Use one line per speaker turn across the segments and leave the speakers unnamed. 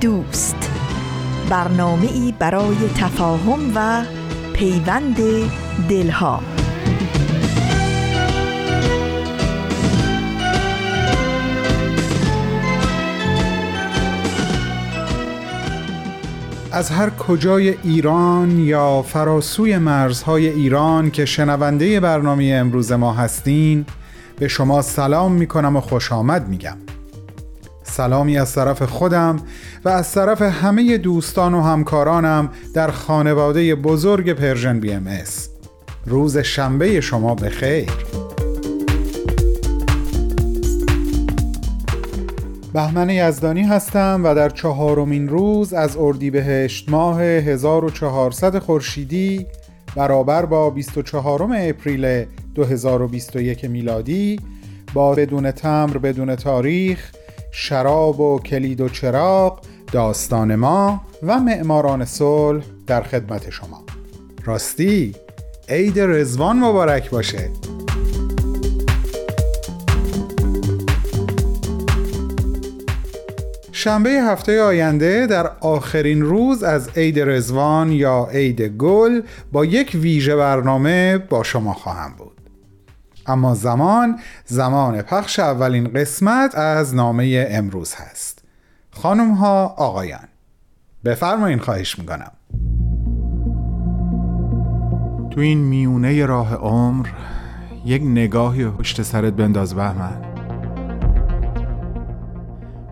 دوست. برنامه ای برای تفاهم و پیوند دلها.
از هر کجای ایران یا فراسوی مرزهای ایران که شنونده برنامه امروز ما هستین به شما سلام می کنم و خوش آمد میگم. سلامی از طرف خودم و از طرف همه دوستان و همکارانم در خانواده بزرگ Persian BMS. روز شنبه شما به خیر بهمن یزدانی هستم و در چهارمین روز از اردیبهشت ماه 1400 خورشیدی برابر با 24 April 2021 میلادی با بدون تمر بدون تاریخ شراب و کلید و چراغ داستان ما و معماران صلح در خدمت شما. راستی عید رزوان مبارک باشه. شنبه هفته آینده در آخرین روز از عید رزوان یا عید گل با یک ویژه برنامه با شما خواهم بود. اما زمان زمان پخش اولین قسمت از نامه امروز هست. خانم ها آقایان بفرمایین خواهش می‌کنم. تو این میونه راه عمر یک نگاهی پشت سرت بنداز بهمن.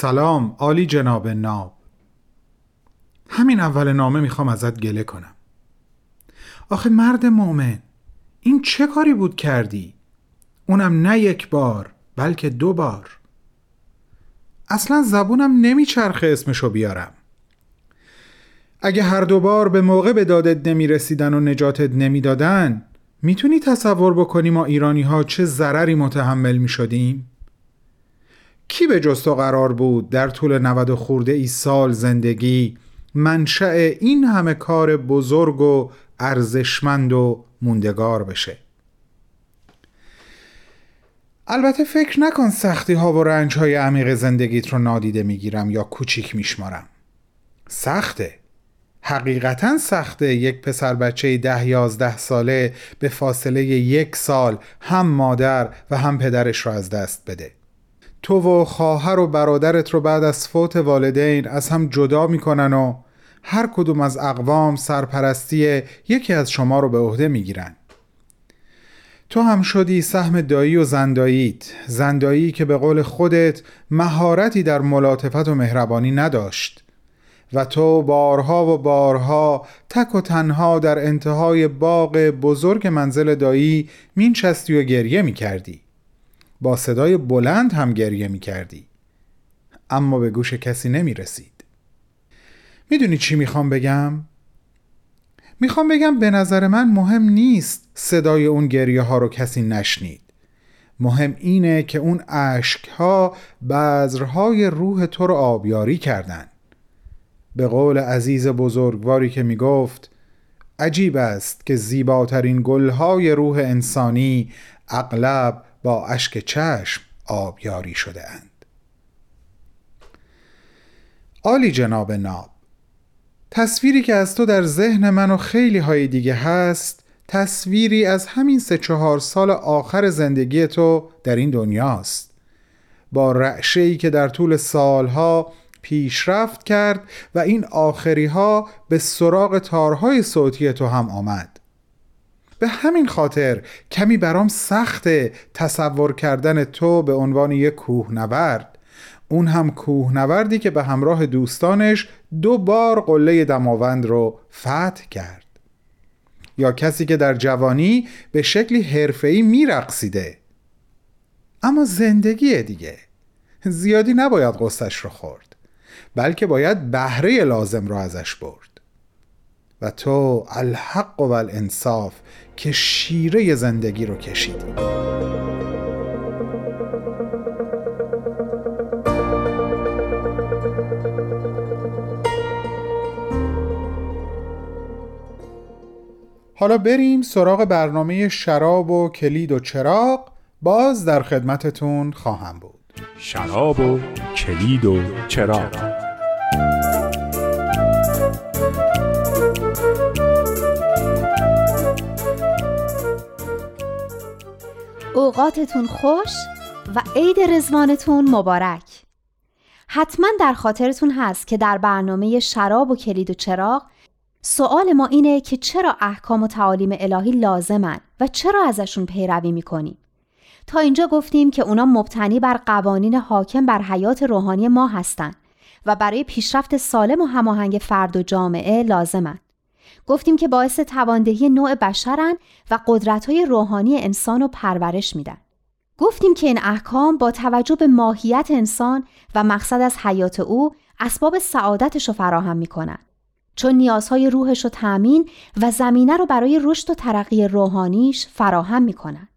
سلام عالی جناب ناب همین اول نامه می‌خوام ازت گله کنم آخه مرد مؤمن این چه کاری بود کردی؟ اونم نه یک بار بلکه دو بار اصلا زبونم نمیچرخه اسمشو بیارم اگه هر دو بار به موقع به دادت نمی‌رسیدن و نجاتت نمی‌دادن می‌تونی تصور بکنی ما ایرانی ها چه ضرری متحمل می‌شدیم؟ کی به جستو قرار بود در طول 90 خورده ای سال زندگی منشأ این همه کار بزرگ و ارزشمند و موندگار بشه؟ البته فکر نکن سختی ها و رنج های عمیق زندگیت رو نادیده می‌گیرم یا کوچیک میشمارم. سخته. حقیقتا سخته یک پسر بچه ده یازده ساله به فاصله یک سال هم مادر و هم پدرش را از دست بده. تو و خواهر و برادرت رو بعد از فوت والدین از هم جدا می‌کنن و هر کدوم از اقوام سرپرستی یکی از شما رو به عهده می‌گیرن. تو هم شدی سهم دایی و زنداییت زندایی که به قول خودت مهارتی در ملاطفت و مهربانی نداشت. و تو بارها و بارها تک و تنها در انتهای باغ بزرگ منزل دایی مینچستی و گریه می کردی با صدای بلند هم گریه می کردی. اما به گوش کسی نمی رسید. می‌دونی چی می‌خوام بگم؟ می‌خوام بگم به نظر من مهم نیست صدای اون گریه ها رو کسی نشنید. مهم اینه که اون عشق ها بذرهای روح تو رو آبیاری کردن. به قول عزیز بزرگواری که می‌گفت عجیب است که زیباترین گلهای روح انسانی اغلب با اشک چشم آبیاری شده اند. عالی جناب ناب تصویری که از تو در ذهن من و خیلی های دیگه هست تصویری از همین سه چهار سال آخر زندگی تو در این دنیاست. با رعشه‌ای که در طول سالها پیشرفت کرد و این آخری ها به سراغ تارهای صوتی تو هم آمد. به همین خاطر کمی برام سخت تصور کردن تو به عنوان یک کوهنورد. اون هم کوهنوردی که به همراه دوستانش دو بار قله دماوند رو فتح کرد. یا کسی که در جوانی به شکلی حرفه‌ای میرقصیده. اما زندگی دیگه. زیادی نباید قصهش رو خورد بلکه باید بهره لازم رو ازش برد. و تو الحق و الانصاف که شیره زندگی رو کشیدی. حالا بریم سراغ برنامه شراب و کلید و چراغ. باز در خدمتتون خواهم بود.
شراب و کلید و چراغ.
اوقاتتون خوش و عید رزوانتون مبارک حتما در خاطرتون هست که در برنامه شراب و کلید و چراغ سوال ما اینه که چرا احکام و تعالیم الهی لازمن و چرا ازشون پیروی می‌کنیم تا اینجا گفتیم که اونا مبتنی بر قوانین حاکم بر حیات روحانی ما هستند و برای پیشرفت سالم و هماهنگ فرد و جامعه لازمن. گفتیم که باعث تواندهی نوع بشرن و قدرت‌های روحانی انسان رو پرورش میدن. گفتیم که این احکام با توجه به ماهیت انسان و مقصد از حیات او اسباب سعادتش رو فراهم می‌کنن. چون نیازهای روحش رو تأمین و زمینه رو برای رشد و ترقی روحانیش فراهم می‌کنن.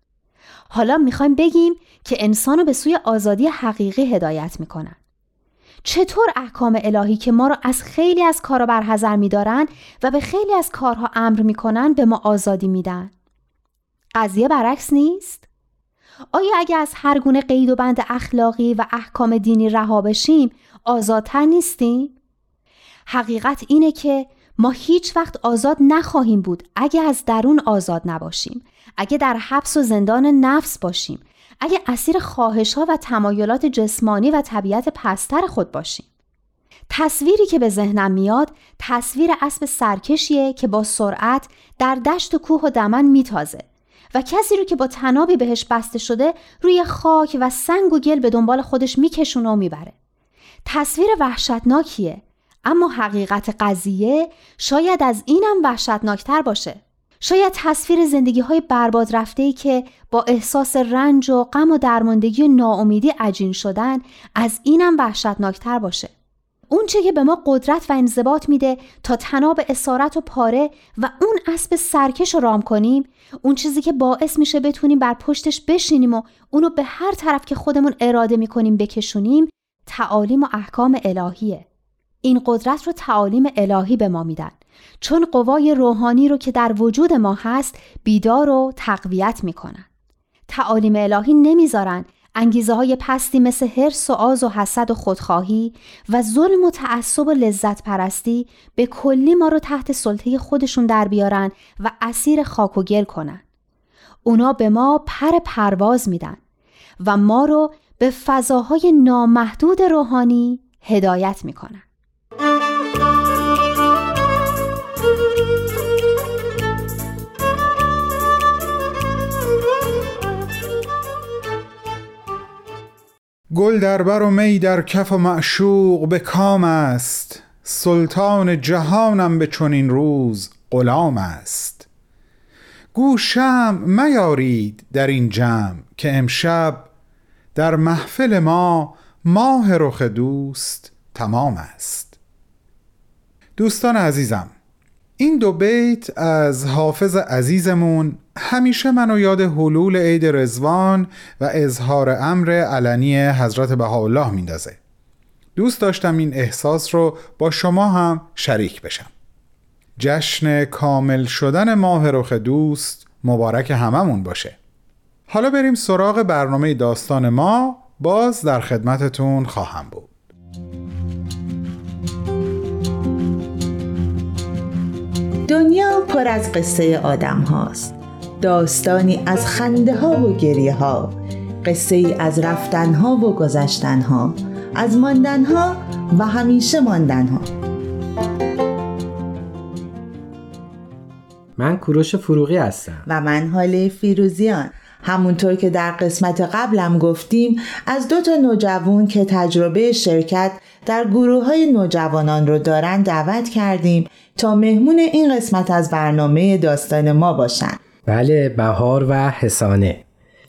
حالا می‌خوایم بگیم که انسان رو به سوی آزادی حقیقی هدایت می‌کنن. چطور احکام الهی که ما رو از خیلی از کارا برحضر میدارن و به خیلی از کارها امر می‌کنن به ما آزادی میدن؟ قضیه برعکس نیست؟ آیا اگه از هر گونه قید و بند اخلاقی و احکام دینی رها بشیم آزادتر نیستیم؟ حقیقت اینه که ما هیچ وقت آزاد نخواهیم بود اگه از درون آزاد نباشیم اگه در حبس و زندان نفس باشیم اگه اسیر خواهش ها و تمایلات جسمانی و طبیعت پستر خود باشیم. تصویری که به ذهنم میاد تصویر اسب سرکشیه که با سرعت در دشت و کوه و دمن میتازه و کسی رو که با تنابی بهش بسته شده روی خاک و سنگ و گل به دنبال خودش میکشونه و می‌بره. تصویر وحشتناکیه اما حقیقت قضیه شاید از اینم وحشتناکتر باشه. شاید تصویر زندگی های برباد رفته ای که با احساس رنج و غم و درماندگی و ناامیدی عجین شدن از اینم وحشتناکتر باشه. اونچه که به ما قدرت و انضباط میده تا تناب اسارت و پاره و اون اسب سرکش رو رام کنیم اون چیزی که باعث میشه بتونیم بر پشتش بشینیم و اونو به هر طرف که خودمون اراده می‌کنیم بکشونیم تعالیم و احکام الهیه این قدرت رو تعالیم الهی به ما میدن چون قوای روحانی رو که در وجود ما هست بیدار و تقویت می‌کنن. تعالیم الهی نمی‌ذارن انگیزه های پستی مثل حرس و آز و حسد و خودخواهی و ظلم و تعصب و لذت پرستی به کلی ما رو تحت سلطه خودشون در بیارن و اسیر خاک و گل کنن. اونا به ما پر پرواز میدن و ما رو به فضاهای نامحدود روحانی هدایت می‌کنن.
گل در بر و می در کف و معشوق به کام است. سلطان جهانم به چنین روز غلام است. گوشم میارید در این جمع که امشب در محفل ما ماه رخ دوست تمام است. دوستان عزیزم این دو بیت از حافظ عزیزمون همیشه منو یاد حلول عید رزوان و اظهار امر علنی حضرت بهاءالله میندازه. دوست داشتم این احساس رو با شما هم شریک بشم. جشن کامل شدن ماه رخ دوست مبارک هممون باشه. حالا بریم سراغ برنامه داستان ما باز در خدمتتون خواهم بود.
دنیا پر از قصه آدم هاست داستانی از خنده ها و گریه ها قصه ای از رفتنها و گذشتنها از ماندنها و همیشه ماندنها.
من کوروش فروغی هستم.
و من حاله فیروزیان. همونطور که در قسمت قبلم گفتیم از دو تا نوجوان که تجربه شرکت در گروه های نوجوانان رو دارن دعوت کردیم تا مهمون این قسمت از برنامه داستان ما باشن.
بله بهار و حسانه.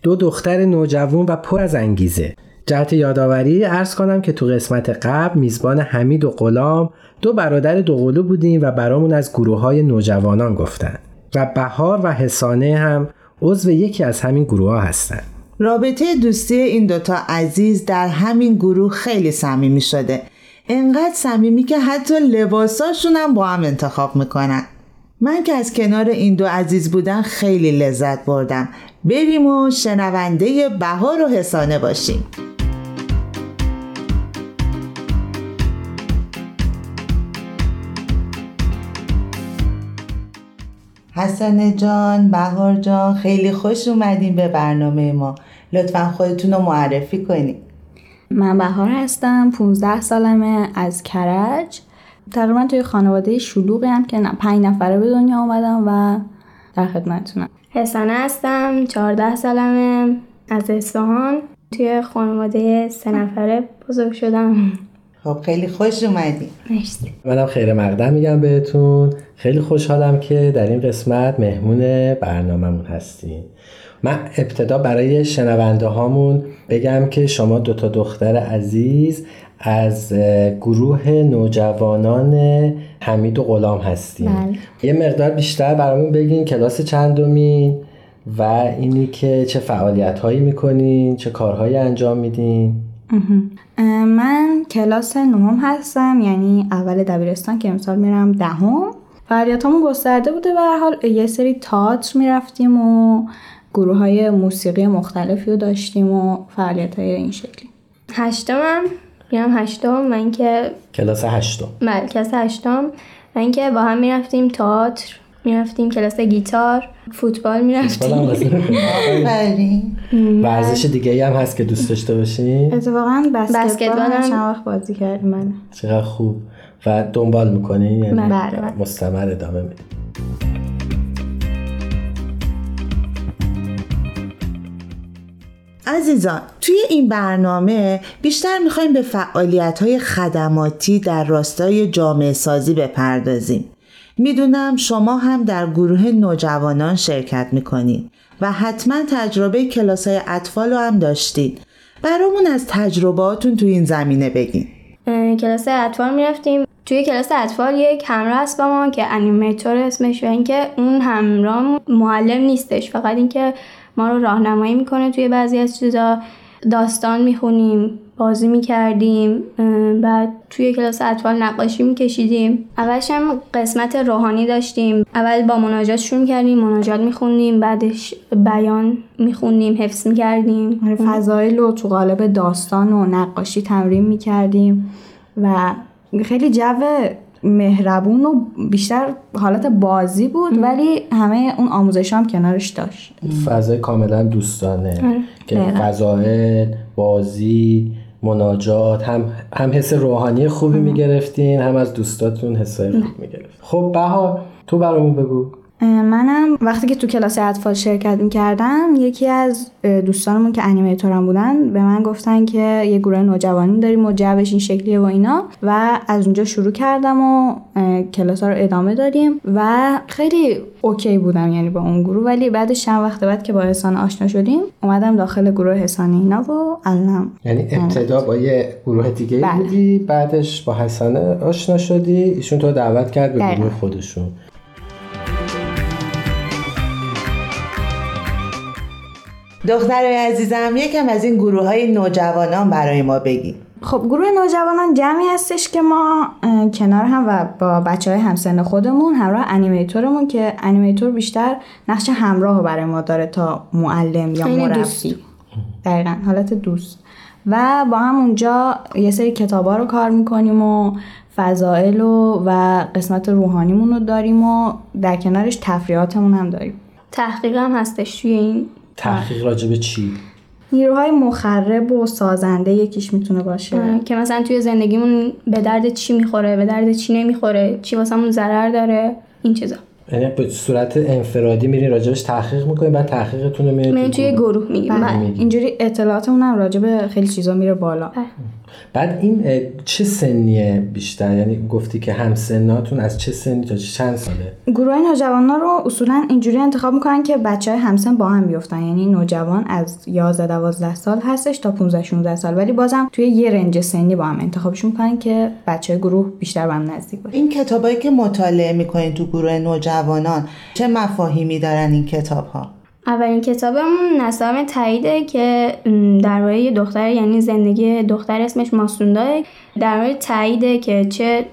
دو دختر نوجوان و پر از انگیزه. جهت یادآوری ارز کنم که تو قسمت قبل میزبان حمید و غلام دو برادر دوقلو بودیم و برامون از گروه های نوجوانان گفتن. و بهار و حسانه هم عضو یکی از همین گروه ها هستن.
رابطه دوستی این دوتا عزیز در همین گروه خیلی صمیمی شده. انقدر صمیمی که حتی لباساشون هم با هم انتخاب می‌کنن. من که از کنار این دو عزیز بودن خیلی لذت بردم. بریم و شنونده بهار و حسانه باشیم. حسن جان بهار جان خیلی خوش اومدین به برنامه ما. لطفا خودتون رو معرفی کنید
من بهار هستم 15 سالمه از کرج. تقریبا توی خانواده شلوغی هم که پنج نفره به دنیا آمدم و در خدمتتونم.
حسانه هستم 14 سالمه از اصفهان. توی خانواده سه نفره بزرگ شدم.
خب خیلی خوش اومدی.
مرسی.
منم خیر مقدم میگم بهتون. خیلی خوشحالم که در این قسمت مهمون برنامهمون هستیم من ابتدا برای شنونده هامون بگم که شما دوتا دختر عزیز از گروه نوجوانان حمید و غلام هستیم.
بله.
یه مقدار بیشتر برامون بگین کلاس چندمی و اینی که چه فعالیت هایی می‌کنین چه کارهایی انجام میدین.
من کلاس نهم هستم یعنی اول دبیرستان که امسال میرم دهم. فعالیتامون گسترده بوده به هر حال یه سری تئاتر می‌رفتیم و گروه های موسیقی مختلفی رو داشتیم و فعالیت های این شکلی.
هشتمم میرم هشتم من که
کلاس هشتم.
بله کلاس هشتم. و اینکه با هم می‌رفتیم تئاتر می‌رفتیم کلاس گیتار فوتبال می‌رفتیم.
آفرین
ورزش دیگه ای هم هست که دوست داشته باشین.
اتفاقا بسکتبال هم چند وقت بازی کردیم من
چقدر خوب. و دنبال می‌کنین؟ یعنی
بله،
بله.
مستمر ادامه میدین.
عزیزان توی این برنامه بیشتر می‌خوایم به فعالیت های خدماتی در راستای جامعه سازی بپردازیم. می‌دونم شما هم در گروه نوجوانان شرکت می‌کنید و حتما تجربه کلاس های اطفال رو هم داشتید. برامون از تجربهاتون تو این زمینه بگین.
کلاس اطفال می‌رفتیم. توی کلاس اطفال یک همراه هست با ما که انیمیتور اسمش و اینکه اون همراه معلم نیستش. فقط اینکه ما رو راهنمایی می‌کنه توی بعضی از چیزا. داستان می‌خونیم بازی می‌کردیم بعد توی کلاس اطفال نقاشی میکشیدیم. اولش هم قسمت روحانی داشتیم. اول با مناجات شروع می‌کردیم مناجات میخوندیم بعدش بیان میخوندیم حفظ می‌کردیم.
آره، فضایل رو تو قالب داستان و نقاشی تمرین می‌کردیم و خیلی جو مهربون و بیشتر حالت بازی بود ولی همه اون آموزش هم کنارش داشت.
فضای کاملا دوستانه. که
دقیقا.
فضایل بازی مناجات هم هم حس روحانی خوبی می‌گرفتین هم از دوستاتون حسای خوب می‌گرفتین. خب بهار تو برامون بگو.
منم وقتی که تو کلاس اطفال شرکت می‌کردم یکی از دوستانمون که انیمیتورم بودن به من گفتن که یه گروه نوجوانی داریم و جوش این شکلیه و اینا. و از اونجا شروع کردم و کلاس ها رو ادامه دادیم و خیلی اوکی بودم یعنی با اون گروه. ولی بعدش چند وقت بعد که با حسان آشنا شدیم اومدم داخل گروه حسان اینا و الانم
یعنی ابتدا با یه گروه دیگه
بله.
بودی بعدش با حسنه آشنا شدی ایشون تو دعوت کرد به. گروه خودشون.
دخترای عزیزم یکم از این گروه های نوجوانان برای ما بگی.
خب گروه نوجوانان جمعی هستش که ما کنار هم و با بچه های همسن خودمون همراه انیمیتورمون که انیمیتور بیشتر نقش همراه رو برای ما داره تا معلم یا. مربی. دقیقا حالت دوست. و با هم اونجا یه سری کتابا رو کار می‌کنیم و فضائل و, و قسمت روحانیمون رو داریم و در کنارش تفریحاتمون هم داریم.
تحقیق هم هستش توی این
تحقیق راجع به چی؟
نیروهای مخرب و سازنده یکیش می‌تونه باشه.
که مثلا توی زندگیمون به درد چی می‌خوره به درد چی نمی‌خوره چی واسمون ضرر داره این چیزا.
یعنی به صورت انفرادی میرین راجبش تحقیق می‌کنین بعد تحقیقتون رو میرین
من توی گروه. میگیم
بله. اینجوری اطلاعاتمون هم راجع به خیلی چیزا میره بالا.
بعد این چه سنیه بیشتر؟ یعنی گفتی که همسناتون از چه سنی تا چند ساله؟
گروه نوجوانا رو اصولا اینجوری انتخاب می‌کنن که بچه های همسن با هم بیفتن. یعنی نوجوان از 11 12 سال هستش تا 15 16 سال. ولی بازم توی یه رنج سنی با هم انتخابش می‌کنن که بچه گروه بیشتر به هم نزدیک باشه.
این کتابایی که مطالعه می‌کنین تو گروه نوجوانان چه مفاهیمی دارن این کتاب ها؟
اولین کتابمون نسام تاییده که درباره یه دختر یعنی زندگی دختر اسمش ماسونده در مورد تاییده که چه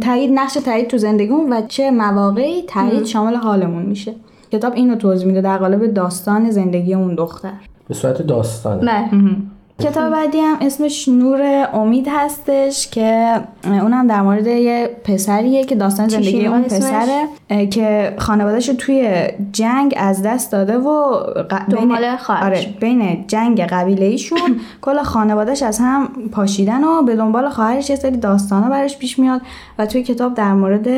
تایید نقش تایید تو زندگیمون و چه مواقعی تایید شامل حالمون میشه. کتاب اینو توضیح میده در قالب داستان زندگی اون دختر.
به صورت داستانه
بله.
کتاب بعدی هم اسمش نور امید هستش که اونم در مورد یه پسریه که داستان زندگی اون؟ پسره که خانوادهش رو توی جنگ از دست داده و
خواهرش.
آره بین جنگ قبیله ایشون کل خانوادهش از هم پاشیدن و به دنبال خواهرش یه سری داستانا براش پیش میاد و توی کتاب در مورد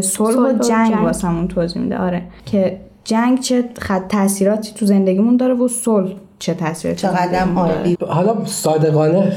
صلح و جنگ
جنگ.
واسمون توضیح میده آره که جنگ چه خط تاثیراتی تو زندگیمون داره و صلح چه تو
چقدر. عالی.
حالا صادقانه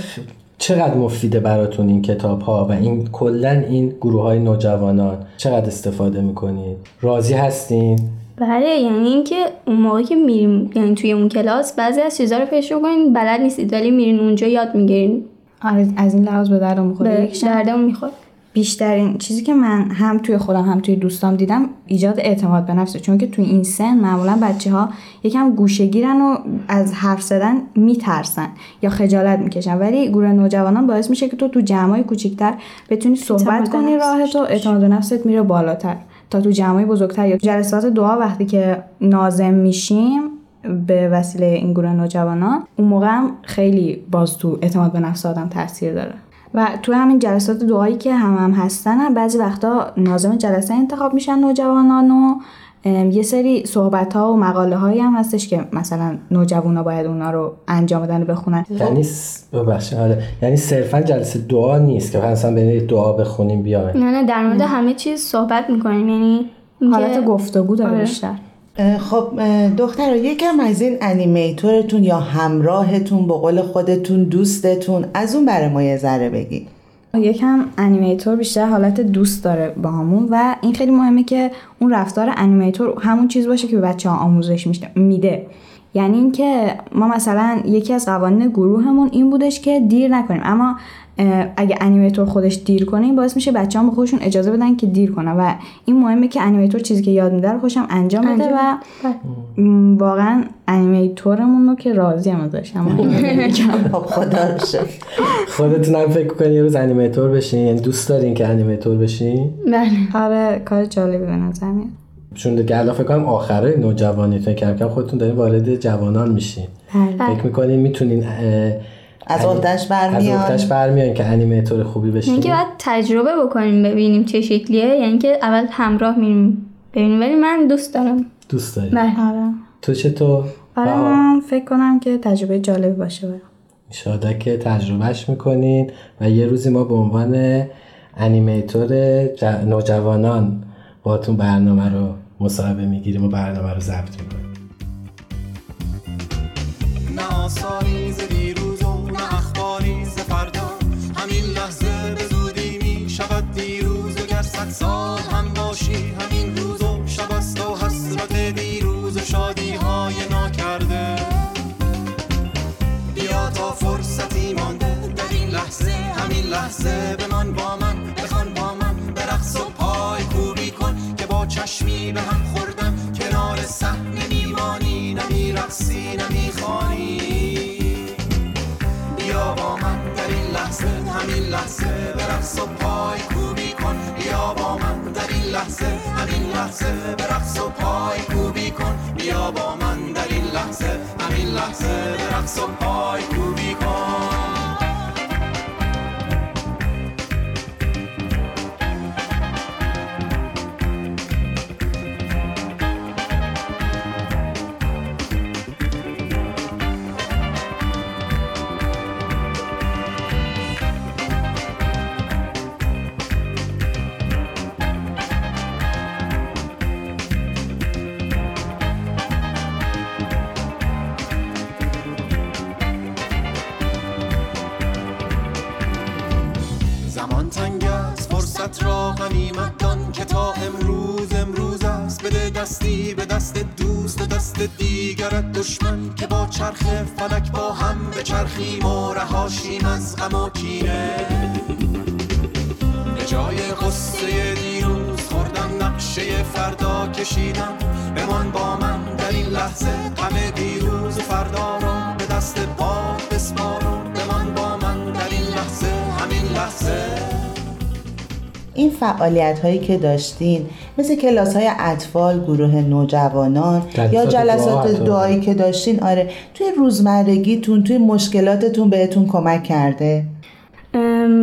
چقدر مفیده براتون این کتاب ها و این کلا این گروه های نوجوانان؟ چقدر استفاده می‌کنید؟ راضی هستین؟
بله یعنی اینکه اون موقعی که میریم یعنی توی اون کلاس بعضی از چیزا رو پیش کنین بلد نیستید ولی میرین اونجا یاد می‌گیرین.
آره از این لحاظ به دردم می‌خوره.
به دردمون می‌خوره.
بیشترین چیزی که من هم توی خودم هم توی دوستام دیدم ایجاد اعتماد به نفسه. چون که توی این سن معمولا بچه ها یکم گوشگیرن و از حرف زدن میترسن یا خجالت می‌کشن. ولی گروه نوجوانان باعث میشه که تو تو جمعای کوچیکتر بتونی صحبت کنی راحت و اعتماد به نفست میره بالاتر. تا تو جمعای بزرگتر یا جلسات دعا وقتی که نازم میشیم به وسیله این گروه نوجوانان اون موقع هم خیلی باز تو اعتماد به نفس آدم تاثیر داره. و تو همین جلسات دعایی که هم هم هستن هم بعضی وقتا ناظم جلسه انتخاب میشن نوجوانان و یه سری صحبت ها و مقاله هایی هم هستش که مثلا نوجوانا باید اونا رو انجام بدن و بخونن.
یعنی س- ببخشید آره. یعنی صرفا جلسه دعا نیست که مثلا برید دعا بخونیم بیاین
نه نه در مورد همه چیز صحبت می‌کنیم یعنی
حالت گفتگو داره
آره.
بیشتر.
خب دختر یکم از این animator تون یا همراهتون به قول خودتون دوستتون از اون برای ما یه ذره بگی.
یکم animator بیشتر حالت دوست داره با همون و این خیلی مهمه که اون رفتار animator همون چیز باشه که به بچه ها آموزش میده. یعنی اینکه ما مثلا یکی از قوانین گروهمون این بودش که دیر نکنیم. اما اگه animator خودش دیر کنه این باعث میشه بچه به خودشون اجازه بدن که دیر کنه و این مهمه که animator چیزی که یاد میده رو خودشم انجام بده و واقعا animator مون رو که راضی‌ام ازش اما
خب خدا.
خودتون هم فکر کنین یه روز animator بشین. یعنی دوست دارین که animator بشین؟
بله.
آره کار جالبی به نظر میاد.
چون دیگه الان فکر کنم آخره نوجوانیتون کم کم خودتون دارین وارد جوانان میشین.
بله.
فکر می‌کنین می‌تونین
از عهده‌اش برمیان.
از عهده‌اش برمیان که انیمیتور خوبی بشین
اینکه باید تجربه بکنیم ببینیم چه شکلیه. یعنی که اول همراه میریم ببینیم. ولی من دوست دارم.
دوست داری؟
بله
آره
تو؟ چطور
آره؟ من فکر کنم که تجربه جالبی باشه برام.
انشاءالله که تجربهش می‌کنین و یه روزی ما به عنوان انیمیتور ج- نوجوانان باتون برنامه رو مصاحبه می‌گیریم و برنامه رو ضبط می‌کنیم.
سال هم باشی همین روز و شب است و حسرت دیروز و شادی های ناکرده. بیا تا فرصتی مانده در این لحظه همین لحظه بمان با من بخوان با من برقص و پای کوبی کن که با چشمی به هم خوردم. کنار صحنه میمانی نمیرقصی نمی‌خوانی لحظه همین لحظه برقص و پای کوبی کن. بیا با من در این لحظه همین لحظه برقص و پای کوبی کن. بیا با من در این لحظه همین لحظه برقص و پای کوبی کن. دستی به دست دوست و دست دیگرت دشمن که با چرخ فلک با هم به چرخیم و رهاشیم از غم و کینه. به جای قصه دیروز خوردن نقشه فردا کشیدم. بمان با من در این لحظه غم این
فعالیت هایی که داشتین مثل کلاس های اطفال گروه نوجوانان یا
دعا
جلسات
حتی.
دعایی که داشتین آره توی روزمرگیتون توی مشکلاتتون بهتون کمک کرده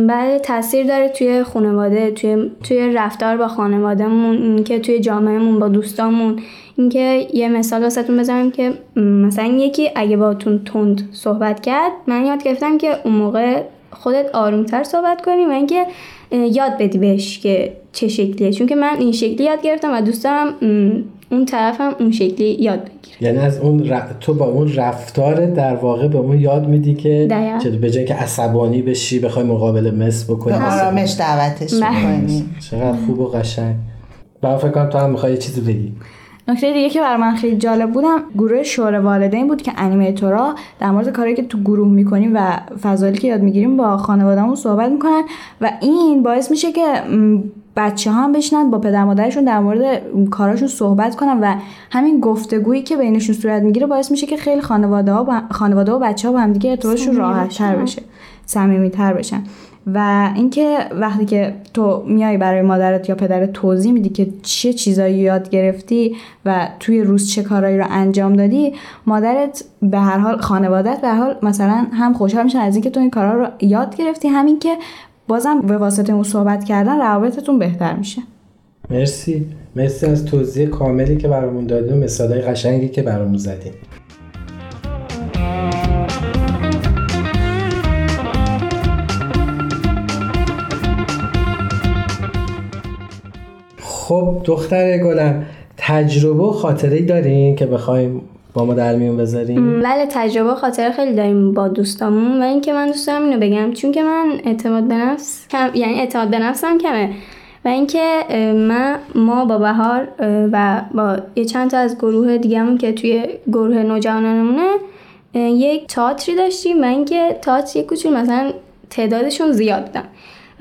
بله تاثیر داره توی خانواده توی توی رفتار با خانوادهمون اینکه توی جامعهمون با دوستامون اینکه یه مثال واسهتون بزنم که مثلا یکی اگه باتون تند صحبت کرد من یاد گرفتم که اون موقع خودت آرومتر صحبت کنی و اینکه یاد بدی بهش که چه شکلیه. چون که من این شکلی یاد گرفتم و دوست دارم اون طرفم اون شکلی یاد بگیره.
یعنی از اون ر- تو با اون رفتار در واقع به اون یاد میدی که. چه به جای که عصبانی بشی بخوای مقابله مثل بکنی.
آرامش دعوتش
بله.
می‌کنی.
چقدر خوب و قشنگ. با فکر کنم تو هم می‌خوای یه چیزی بگی.
نکته دیگه که برای من خیلی جالب بودم گروه شور والدین بود که انیمیتورها در مورد کاری که تو گروه می‌کنیم و فضایلی که یاد می‌گیریم با خانوادهمون صحبت می‌کنن و این باعث میشه که بچه ها هم بشنن با پدر مادرشون در مورد کاراشون صحبت کنن و همین گفتگویی که بینشون صورت می‌گیره باعث میشه که خیلی خانواده ها با خانواده و بچه ها با هم دیگه ارتباطشون راحت تر بشه صمیمی تر بشن. و اینکه وقتی که تو میای برای مادرت یا پدرت توضیح میدی که چه چیزایی یاد گرفتی و توی روز چه کارایی رو انجام دادی مادرت به هر حال خانوادت به هر حال مثلا هم خوشحال میشن از اینکه تو این کارا رو یاد گرفتی همین که بازم به واسطه اون صحبت کردن روابطتون بهتر میشه.
مرسی. مرسی از توضیح کاملی که برامون دادی و مثالای قشنگی که برامون زدی. خب دختر گلم تجربه و خاطره دارین که بخوایم با ما در میون بذاریم؟
بله تجربه خاطره خیلی داریم با دوستامون. و اینکه من دوست دارم اینو بگم چون که من اعتماد به نفس کم یعنی اعتماد به نفسم کمه. و اینکه من ما با بهار و با یه چند تا از گروه دیگه‌مون که توی گروه نوجوانانمونه یک تئاتری داشتیم. و اینکه تئاتر یک کوچولو مثلا تعدادشون زیاد بودن.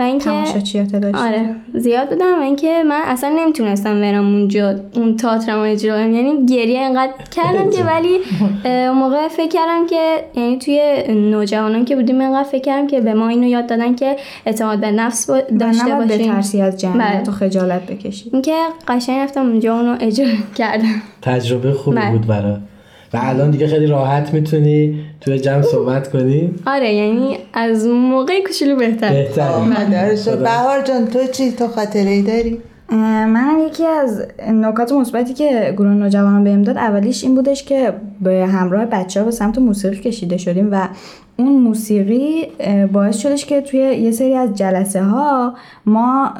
و اینکه آره زیاد بودم و اینکه من اصلا نمی‌تونستم برم اونجا اون تئاتر رو اجرا کنم. یعنی گریه انقدر کردم که ولی اون موقع فکر کردم که یعنی توی نوجوانان که بودیم انقدر فکر کردم که به ما اینو یاد دادن که اعتماد به نفس داشته باشیم.
بترسی از جمعیت
بله.
و خجالت بکشی
اینکه قشنگ رفتم اونجا اونو اجرا کردم.
تجربه خوبی
بله.
بود برا و الان دیگه خیلی راحت می‌تونی توی جمع صحبت کنی.
آره یعنی از اون موقع کوچولو بهتر
بهتره.
مادرش بهار جان تو چی؟ تو خاطره ای داری؟
اه، منم یکی از نکات مثبتی که گروه نوجوانان بهم داد اولیش این بودش که به همراه بچه ها به سمت موسیقی کشیده شدیم و اون موسیقی باعث شدش که توی یه سری از جلسه ها ما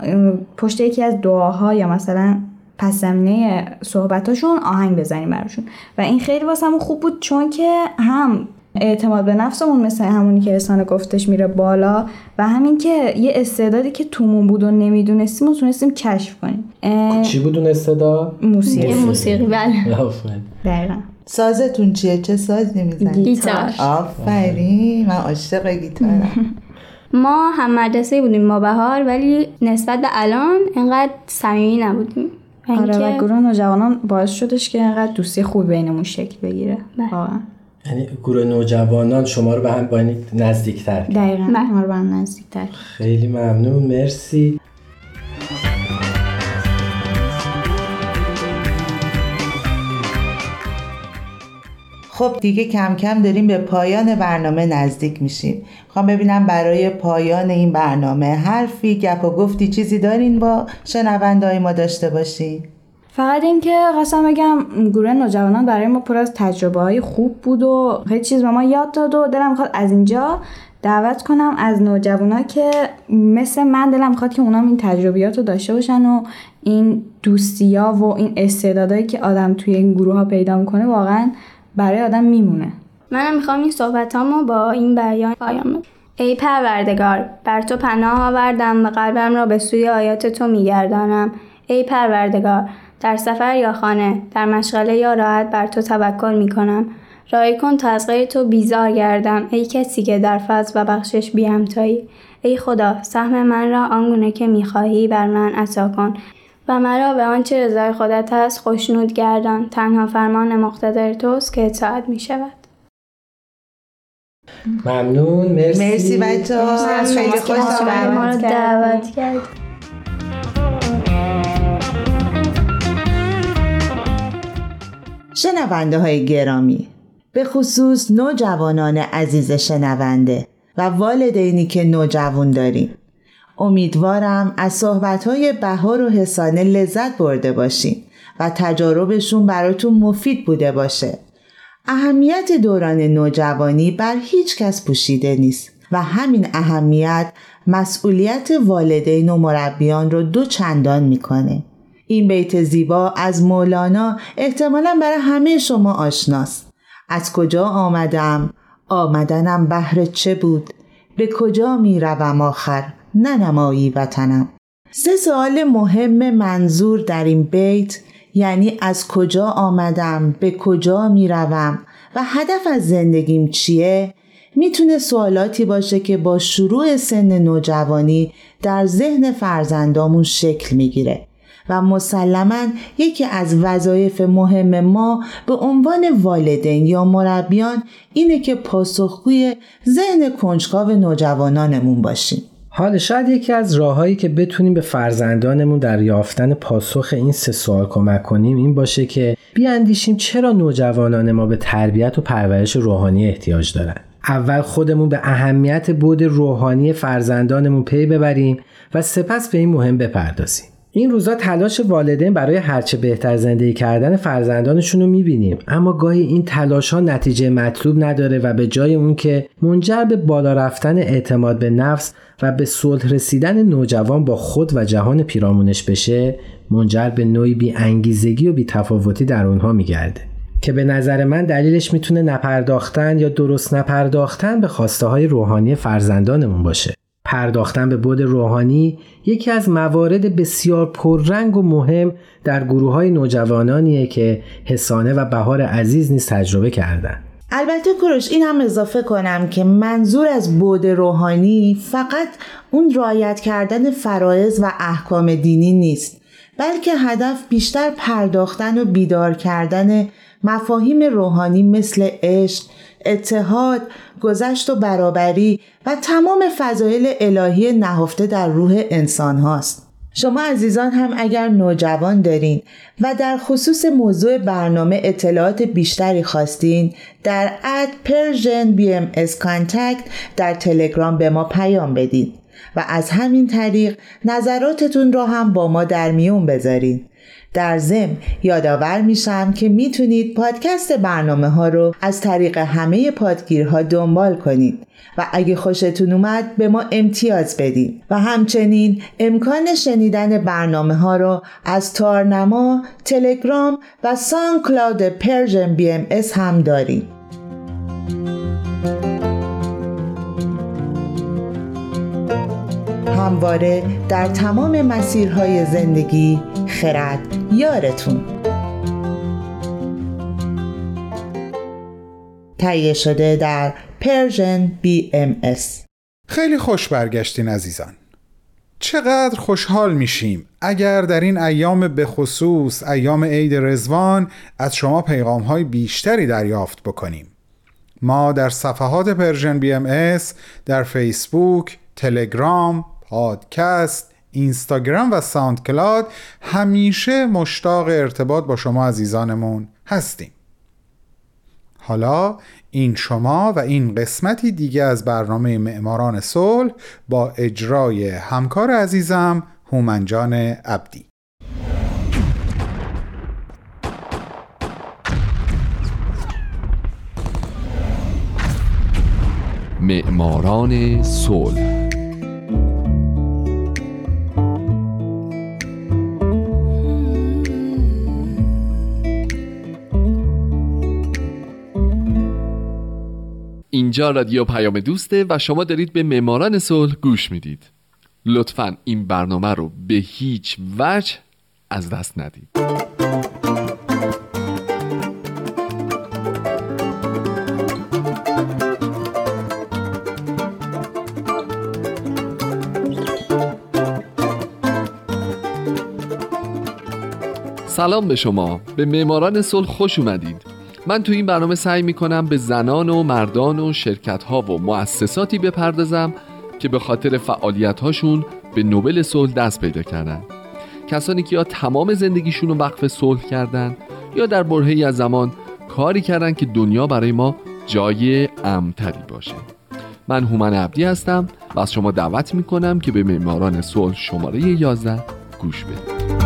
پشت یکی از دعاها یا مثلا پس زمینه صحبتاشون آهنگ بزنیم براشون. و این خیلی واسمون خوب بود چون که هم اعتماد به نفسمون مثل همونی که احسان گفتش میره بالا و همین که یه استعدادی که تومون بود و نمی‌دونستیم و تونستیم کشف کنیم.
چی بود اون استعداد؟
موسیقی.
یه موسیقی بله.
دقیقا.
سازتون چیه؟ چه سازی می‌زنی
گیتار.
آفرین. من عاشق گیتارم.
ما هم مدرسه بودیم با بهار ولی نسبت به الان انقدر صمیمی نبودیم.
آره و گروه نوجوانان باعث شدش که انقدر دوستی خوب بینمون شکل بگیره.
بله.
واقعا.
یعنی گروه نوجوانان شما رو به هم باید نزدیکتر کرد.
دقیقا.
بله.
ما رو به هم نزدیکتر
خیلی ممنون. مرسی.
خب دیگه کم کم داریم به پایان برنامه نزدیک میشیم. می‌خوام ببینم برای پایان این برنامه حرفی گپ و گفتی چیزی دارین با شنونده های ما داشته باشین.
فقط اینکه قسم بگم گروه نوجوانان برای ما پر از تجربه های خوب بود و خیلی چیز به ما یاد داد و دلم می‌خواد از اینجا دعوت کنم از نوجوانا که مثل من دلم می‌خواد که اونام این تجربیات رو داشته باشن و این دوستیا و این استعدادایی که آدم توی این گروه ها پیدا می‌کنه واقعا برای آدم میمونه.
منم می‌خوام این صحبت با این بیان پایان ای پروردگار بر تو پناه آوردم و قلبم را به سوی آیات تو میگردانم. ای پروردگار در سفر یا خانه در مشغله یا راحت بر تو توکل می کنم رای کن تا از غیر تو بیزار گردم. ای کسی که در فضل و بخشش بیامتایی ای خدا سهم من را آنگونه که می‌خواهی بر من عطا کن. و مرا به آنچه رضای خودت است خوشنود گردان. تنها فرمان مقتدر توست که اطاعت می شود
ممنون مرسی.
مرسی بچه ها خیلی خوش آمد
دعوت کرد
شنونده های گرامی به خصوص نوجوانان عزیز شنونده و والدینی که نوجوان داریم امیدوارم از صحبتهای بهار و حسانه لذت برده باشین و تجاربشون براتون مفید بوده باشه. اهمیت دوران نوجوانی بر هیچ کس پوشیده نیست و همین اهمیت مسئولیت والدین و مربیان رو دو چندان می‌کنه. این بیت زیبا از مولانا احتمالا برای همه شما آشناست. از کجا آمدم؟ آمدنم بهر چه بود؟ به کجا می روم آخر ننمایی وطنم. سه سوال مهم منظور در این بیت یعنی از کجا آمدم به کجا می روم و هدف از زندگیم چیه؟ می‌تونه سوالاتی باشه که با شروع سن نوجوانی در ذهن فرزندامون شکل می‌گیره و مسلما یکی از وظایف مهم ما به عنوان والدین یا مربیان اینه که پاسخگوی ذهن کنجکاو نوجوانانمون باشیم.
حالا شاید یکی از راههایی که بتونیم به فرزندانمون در یافتن پاسخ این سه سوال کمک کنیم این باشه که بیاندیشیم چرا نوجوانان ما به تربیت و پرورش روحانی احتیاج دارن. اول خودمون به اهمیت بود روحانی فرزندانمون پی ببریم و سپس به این مهم بپردازیم. این روزا تلاش والدین برای هرچه بهتر زندگی کردن فرزندانشون رو می‌بینیم. اما گاهی این تلاش ها نتیجه مطلوب نداره و به جای اون که منجر به بالا رفتن اعتماد به نفس و به صلح رسیدن نوجوان با خود و جهان پیرامونش بشه منجر به نوعی بی انگیزگی و بی تفاوتی در اونها میگرده. که به نظر من دلیلش می‌تونه نپرداختن یا درست نپرداختن به خواسته های روحانی فرزندانمون باشه. پرداختن به بود روحانی یکی از موارد بسیار پررنگ و مهم در گروه های نوجوانانیه که حسانه و بهار عزیز نیز تجربه کردن
البته کروش این هم اضافه کنم که منظور از بود روحانی فقط اون رایت کردن فرایز و احکام دینی نیست بلکه هدف بیشتر پرداختن و بیدار کردن مفاهیم روحانی مثل عشق، اتحاد، گذشت و برابری و تمام فضایل الهی نهفته در روح انسان هاست. شما عزیزان هم اگر نوجوان دارین و در خصوص موضوع برنامه اطلاعات بیشتری خواستین در at Persian BMS contact در تلگرام به ما پیام بدید و از همین طریق نظراتتون را هم با ما در میون بذارین. در ضمن یادآور میشم که می‌تونید پادکست برنامه ها رو از طریق همه پادگیرها دنبال کنید و اگه خوشتون اومد به ما امتیاز بدید و همچنین امکان شنیدن برنامه ها رو از تارنما، تلگرام و SoundCloud Persian BMS هم دارید. همواره در تمام مسیرهای زندگی خرد. یارتون. تهیه شده در Persian BMS
خیلی خوش برگشتین عزیزان. چقدر خوشحال میشیم اگر در این ایام به خصوص ایام عید رزوان از شما پیغام های بیشتری دریافت بکنیم. ما در صفحات Persian BMS در فیسبوک، تلگرام، پادکست، اینستاگرام و SoundCloud همیشه مشتاق ارتباط با شما عزیزانمون هستیم. حالا این شما و این قسمتی دیگه از برنامه معماران صلح با اجرای همکار عزیزم هومنجان عبدی.
معماران صلح. اینجا رادیو پیام دوسته و شما دارید به معماران صلح گوش می‌دید. لطفا این برنامه رو به هیچ وجه از دست ندید. سلام به شما. به معماران صلح خوش اومدید. من تو این برنامه سعی می‌کنم به زنان و مردان و شرکت ها و مؤسساتی بپردازم که به خاطر فعالیت هاشون به نوبل صلح دست پیدا کردن. کسانی که یا تمام زندگیشون رو وقف صلح کردن یا در برهی از زمان کاری کردن که دنیا برای ما جای امتری باشه. من هومن عبدی هستم و از شما دعوت می‌کنم که به معماران صلح شماره 11 گوش بدید.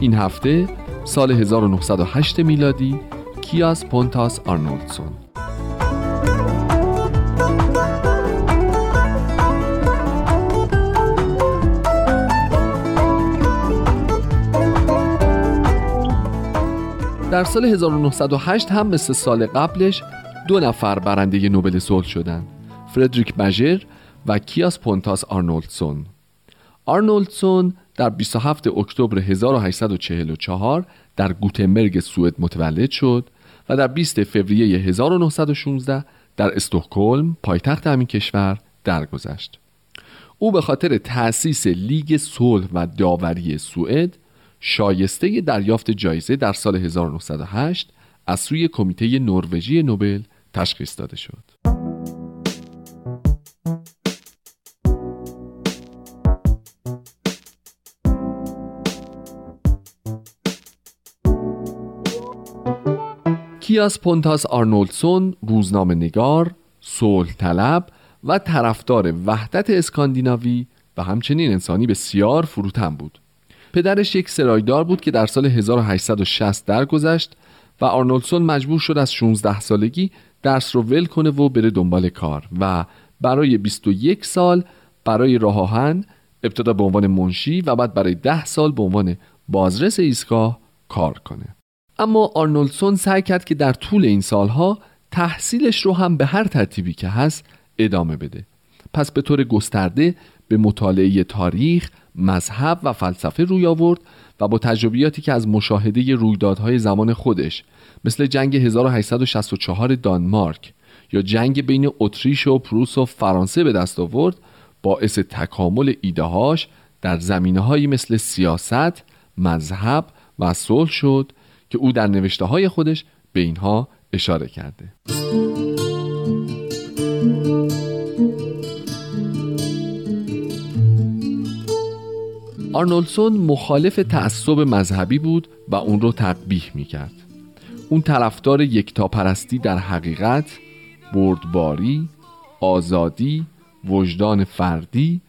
این هفته سال 1908 میلادی کیاس پونتاس آرنولدسون. در سال 1908 هم مثل سال قبلش دو نفر برنده نوبل صلح شدند فردریک بژر و کیاس پونتاس آرنولدسون. آرنولدسون در 27 اکتبر 1844 در گوتنبرگ سوئد متولد شد و در 20 فوریه 1916 در استکهلم پایتخت همین کشور درگذشت. او به خاطر تأسیس لیگ صلح و داوری سوئد شایسته دریافت جایزه در سال 1908 از سوی کمیته نروژی نوبل تشخیص داده شد. کیاس پونتاس آرنولدسون روزنامه نگار، صلح طلب و طرفدار وحدت اسکاندیناوی و همچنین انسانی بسیار فروتن بود. پدرش یک سرایدار بود که در سال 1860 درگذشت و آرنولدسون مجبور شد از 16 سالگی درس رو ول کنه و بره دنبال کار و برای 21 سال برای راه آهن ابتدا به عنوان منشی و بعد برای 10 سال به عنوان بازرس ایستگاه کار کنه. اما آرنولدسون سعی کرد که در طول این سالها تحصیلش رو هم به هر ترتیبی که هست ادامه بده. پس به طور گسترده به مطالعه تاریخ، مذهب و فلسفه روی آورد و با تجربیاتی که از مشاهده رویدادهای زمان خودش مثل جنگ 1864 دانمارک یا جنگ بین اتریش و پروس و فرانسه به دست آورد باعث تکامل ایدههاش در زمینه مثل سیاست، مذهب و صلح شد که او در نوشته های خودش به اینها اشاره کرده. آرنولدسون مخالف تعصب مذهبی بود و اون رو تقبیح می کرد اون طرفدار یکتاپرستی در حقیقت بردباری آزادی وجدان فردی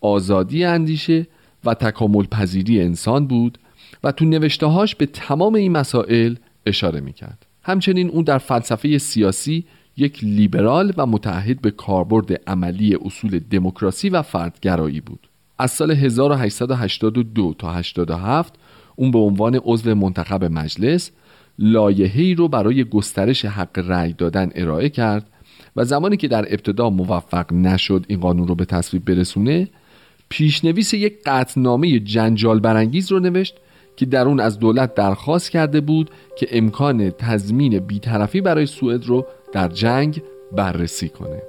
آزادی اندیشه و تکامل پذیری انسان بود و تو نوشتههاش به تمام این مسائل اشاره می‌کرد. همچنین او در فلسفه سیاسی یک لیبرال و متعهد به کاربرد عملی اصول دموکراسی و فردگرایی بود. از سال 1882 تا 87 اون به عنوان عضو منتخب مجلس لایحه‌ای رو برای گسترش حق رأی دادن ارائه کرد و زمانی که در ابتدا موفق نشد این قانون رو به تصویب برسونه پیشنویس یک قطنامه جنجال برانگیز رو نوشت که در اون از دولت درخواست کرده بود که امکان تضمین بیطرفی برای سوئد رو در جنگ بررسی کنه.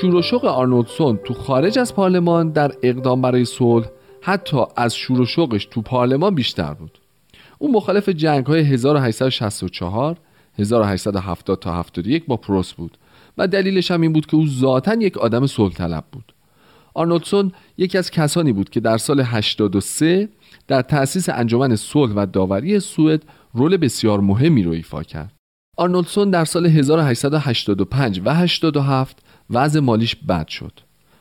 شور و آرنولدسون تو خارج از پارلمان در اقدام برای صلح حتی از شور تو پارلمان بیشتر بود. او مخالف جنگ های 1864 1870 تا 71 با پروس بود و دلیلش هم این بود که او ذاتا یک آدم صلح طلب بود. آرنولدسون یکی از کسانی بود که در سال 83 در تأسیس انجمن صلح و داوری سوئد رول بسیار مهمی رو ایفا کرد. آرنولدسون در سال 1885 و 87 وضع مالیش بد شد.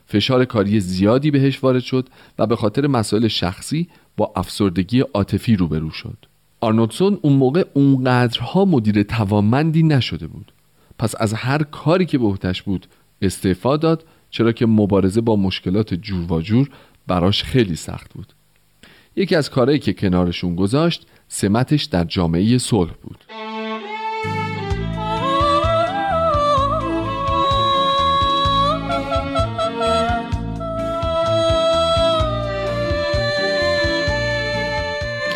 فشار کاری زیادی بهش وارد شد و به خاطر مسائل شخصی با افسردگی عاطفی روبرو شد. آرنولدسون اون موقع اونقدرها مدیر توانمندی نشده بود. پس از هر کاری که به بود استعفا داد چرا که مبارزه با مشکلات جور و جور براش خیلی سخت بود. یکی از کارهایی که کنارشون گذاشت سمتش در جامعه صلح بود.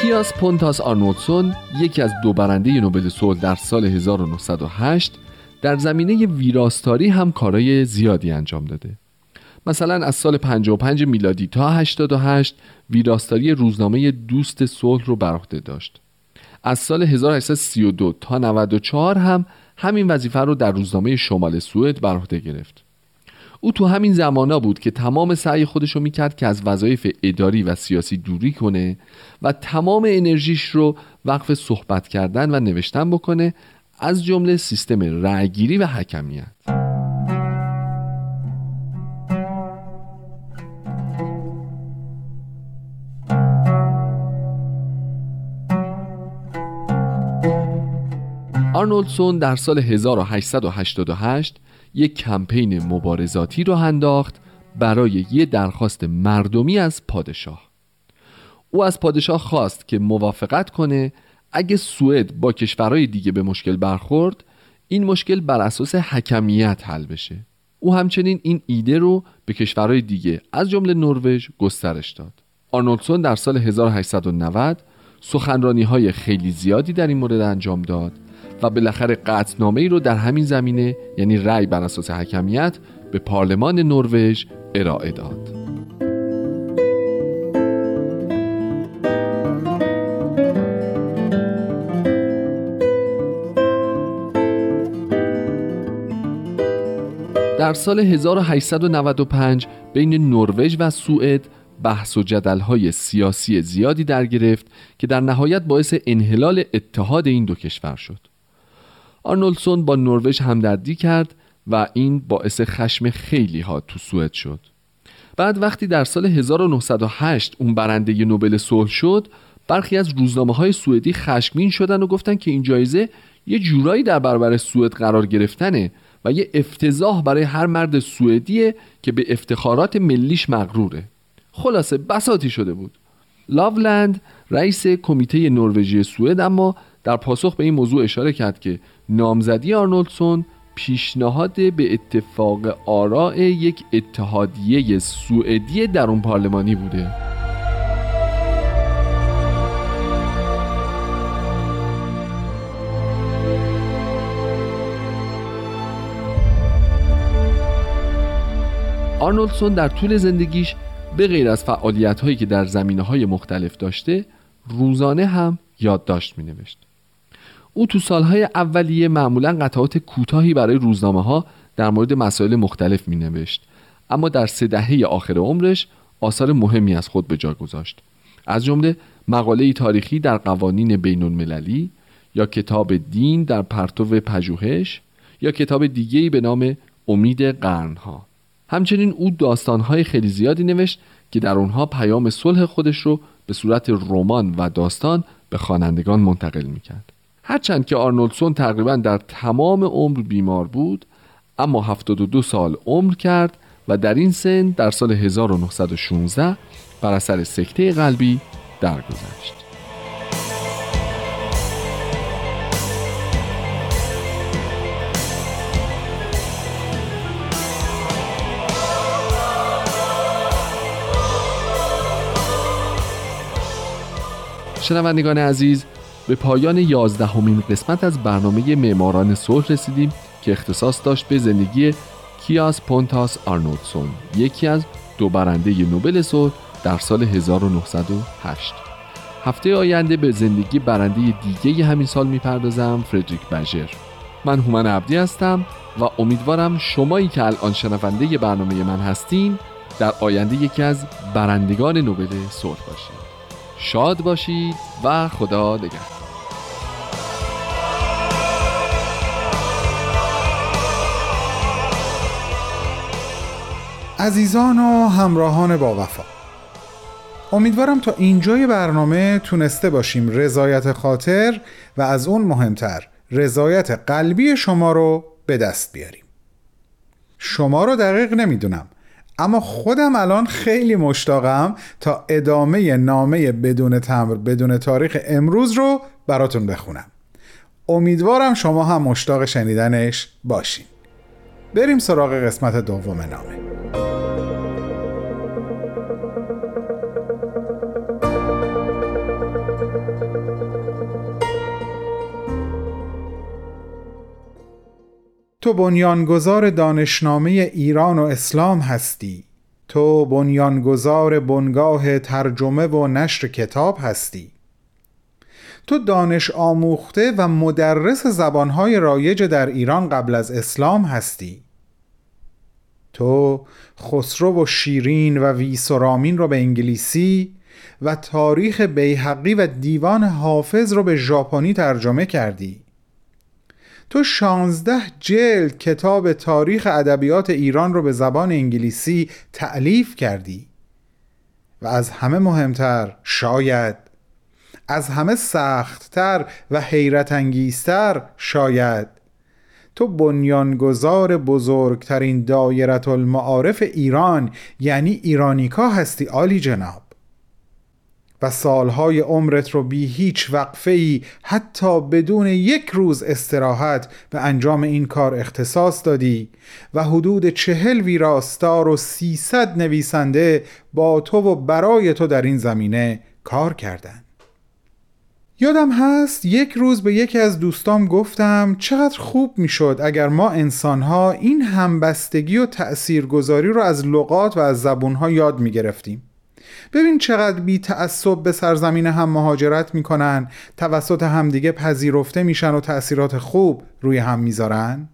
کیاس پونتاس آرنولدسون یکی از دو برنده نوبل صلح در سال 1908 در زمینه ویراستاری هم کارای زیادی انجام داده. مثلا از سال 55 میلادی تا 88 ویراستاری روزنامه دوست صلح رو بر عهده داشت. از سال 1832 تا 94 هم همین وظیفه رو در روزنامه شمال سوئد بر عهده گرفت. او تو همین زمانا بود که تمام سعی خودش رو می‌کرد که از وظایف اداری و سیاسی دوری کنه و تمام انرژیش رو وقف صحبت کردن و نوشتن بکنه از جمله سیستم رأیگیری و حکمیت. آرنولدسون در سال 1888 یک کمپین مبارزاتی را انداخت برای یه درخواست مردمی از پادشاه. او از پادشاه خواست که موافقت کنه اگه سوئد با کشورهای دیگه به مشکل برخورد این مشکل بر اساس حکمیت حل بشه. او همچنین این ایده رو به کشورهای دیگه از جمله نروژ گسترش داد. آرنولدسون در سال 1890 سخنرانی های خیلی زیادی در این مورد انجام داد و بالاخره قطعنامه ای رو در همین زمینه یعنی رأی بر اساس حکمیت به پارلمان نروژ ارائه داد. در سال 1895 بین نروژ و سوئد بحث و جدلهای سیاسی زیادی در گرفت که در نهایت باعث انحلال اتحاد این دو کشور شد. آرنولدسون با نروژ همدردی کرد و این باعث خشم خیلی ها تو سوئد شد. بعد وقتی در سال 1908 اون برنده نوبل صلح شد برخی از روزنامه های سوئدی خشمگین شدن و گفتن که این جایزه یه جورایی در برابر سوئد قرار گرفتنه و یه افتضاح برای هر مرد سوئدیه که به افتخارات ملیش مغروره. خلاصه بساتی شده بود. لاولند رئیس کمیته نروژی سوئد اما در پاسخ به این موضوع اشاره کرد که نامزدی آرنولدسون پیشنهاد به اتفاق آراء یک اتحادیه سوئدی درون پارلمانی بوده. آرنولدسون در طول زندگیش به غیر از فعالیت هایی که در زمینه های مختلف داشته روزانه هم یادداشت می نوشت او تو سالهای اولیه معمولا قطعات کوتاهی برای روزنامه ها در مورد مسائل مختلف می نوشت اما در سه دهه آخر عمرش آثار مهمی از خود به جا گذاشت. از جمله مقاله تاریخی در قوانین بین المللی یا کتاب دین در پرتو پژوهش یا کتاب دیگه‌ای به نام امید قرنها. همچنین او داستانهای خیلی زیادی نوشت که در اونها پیام صلح خودش رو به صورت رمان و داستان به خوانندگان منتقل می‌کرد. هرچند که آرنولدسون تقریبا در تمام عمر بیمار بود اما 72 سال عمر کرد و در این سن در سال 1916 بر اثر سکته قلبی درگذشت. شنوندگان عزیز به پایان یازدهمین قسمت از برنامه معماران صلح رسیدیم که اختصاص داشت به زندگی کیاس پونتاس آرنولدسون یکی از دو برنده نوبل صلح در سال 1908 هفته آینده به زندگی برنده دیگه همین سال می‌پردازم فردریک بژر. من هومن عبدی هستم و امیدوارم شمایی که الان شنونده برنامه من هستین در آینده یکی از برندگان نوبل صلح باشید. شاد باشید و خدا نگهدار.
عزیزان و همراهان با وفا. امیدوارم تا اینجای برنامه تونسته باشیم رضایت خاطر و از اون مهمتر رضایت قلبی شما رو به دست بیاریم. شما رو دقیق نمی‌دونم اما خودم الان خیلی مشتاقم تا ادامه نامه بدون تمر بدون تاریخ امروز رو براتون بخونم. امیدوارم شما هم مشتاق شنیدنش باشین. بریم سراغ قسمت دوم نامه. تو بنیانگذار دانشنامه ایران و اسلام هستی. تو بنیانگذار بنگاه ترجمه و نشر کتاب هستی. تو دانش آموخته و مدرس زبانهای رایج در ایران قبل از اسلام هستی. تو خسرو و شیرین و ویسرامین رو به انگلیسی و تاریخ بیحقی و دیوان حافظ رو به ژاپنی ترجمه کردی. تو شانزده جلد کتاب تاریخ ادبیات ایران رو به زبان انگلیسی تعلیف کردی. و از همه مهمتر شاید. از همه سختتر و حیرت انگیزتر شاید. تو بنیانگذار بزرگترین دایرت المعارف ایران یعنی ایرانیکا هستی عالی جناب. و سالهای عمرت رو بی هیچ وقفه ای حتی بدون یک روز استراحت به انجام این کار اختصاص دادی و حدود چهل ویراستار و سیصد نویسنده با تو و برای تو در این زمینه کار کردند. یادم هست یک روز به یکی از دوستام گفتم چقدر خوب می‌شد اگر ما انسانها این همبستگی و تأثیرگذاری رو از لغات و از زبونها یاد می گرفتیم. ببین چقدر بی تعصب به سرزمین هم مهاجرت می‌کنن توسط همدیگه پذیرفته میشن و تأثیرات خوب روی هم می‌ذارن؟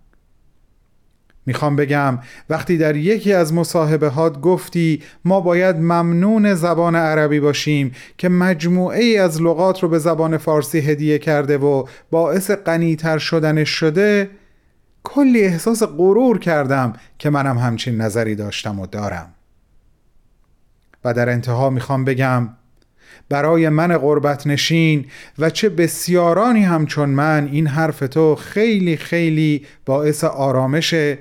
می‌خوام بگم وقتی در یکی از مصاحبه هات گفتی ما باید ممنون زبان عربی باشیم که مجموعه ای از لغات رو به زبان فارسی هدیه کرده و باعث غنیتر شدنش شده کلی احساس غرور کردم که منم همچین نظری داشتم و دارم. و در انتها می‌خوام بگم برای من قربت نشین و چه بسیارانی همچون من این حرف تو خیلی خیلی باعث آرامشه.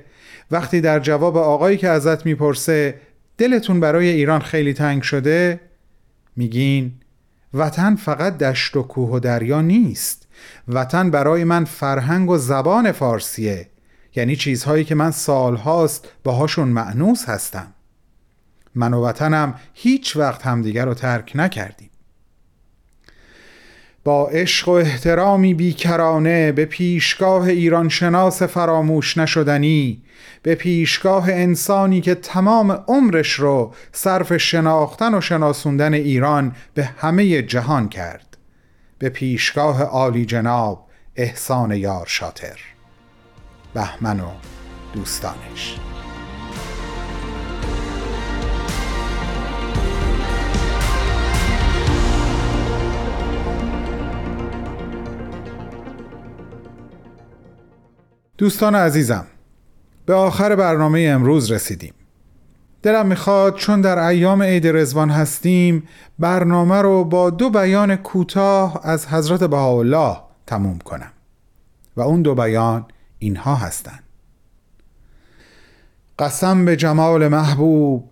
وقتی در جواب آقایی که ازت می‌پرسه دلتون برای ایران خیلی تنگ شده میگین وطن فقط دشت و کوه و دریا نیست. وطن برای من فرهنگ و زبان فارسیه. یعنی چیزهایی که من سالهاست باهاشون معنوس هستم. من و وطنم هیچ وقت همدیگر رو ترک نکردیم. با عشق و احترامی بیکرانه به پیشگاه ایران شناس فراموش نشدنی به پیشگاه انسانی که تمام عمرش رو صرف شناختن و شناسوندن ایران به همه جهان کرد. به پیشگاه عالی جناب احسان یار شاتر بهمن و دوستانش. دوستان عزیزم به آخر برنامه امروز رسیدیم. دلم می‌خواد چون در ایام عید رزوان هستیم برنامه رو با دو بیان کوتاه از حضرت بهاءالله تموم کنم. و اون دو بیان اینها هستند. قسم به جمال محبوب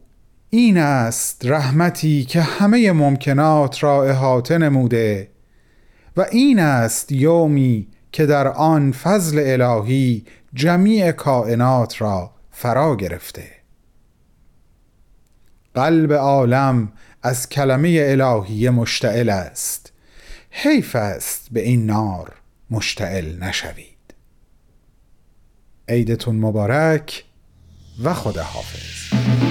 این است رحمتی که همه ممکنات را احاطه نموده و این است یومی که در آن فضل الهی جمیع کائنات را فرا گرفته. قلب عالم از کلمه الهی مشتعل است. حیف است به این نار مشتعل نشوید. عیدتون مبارک و خدا حافظ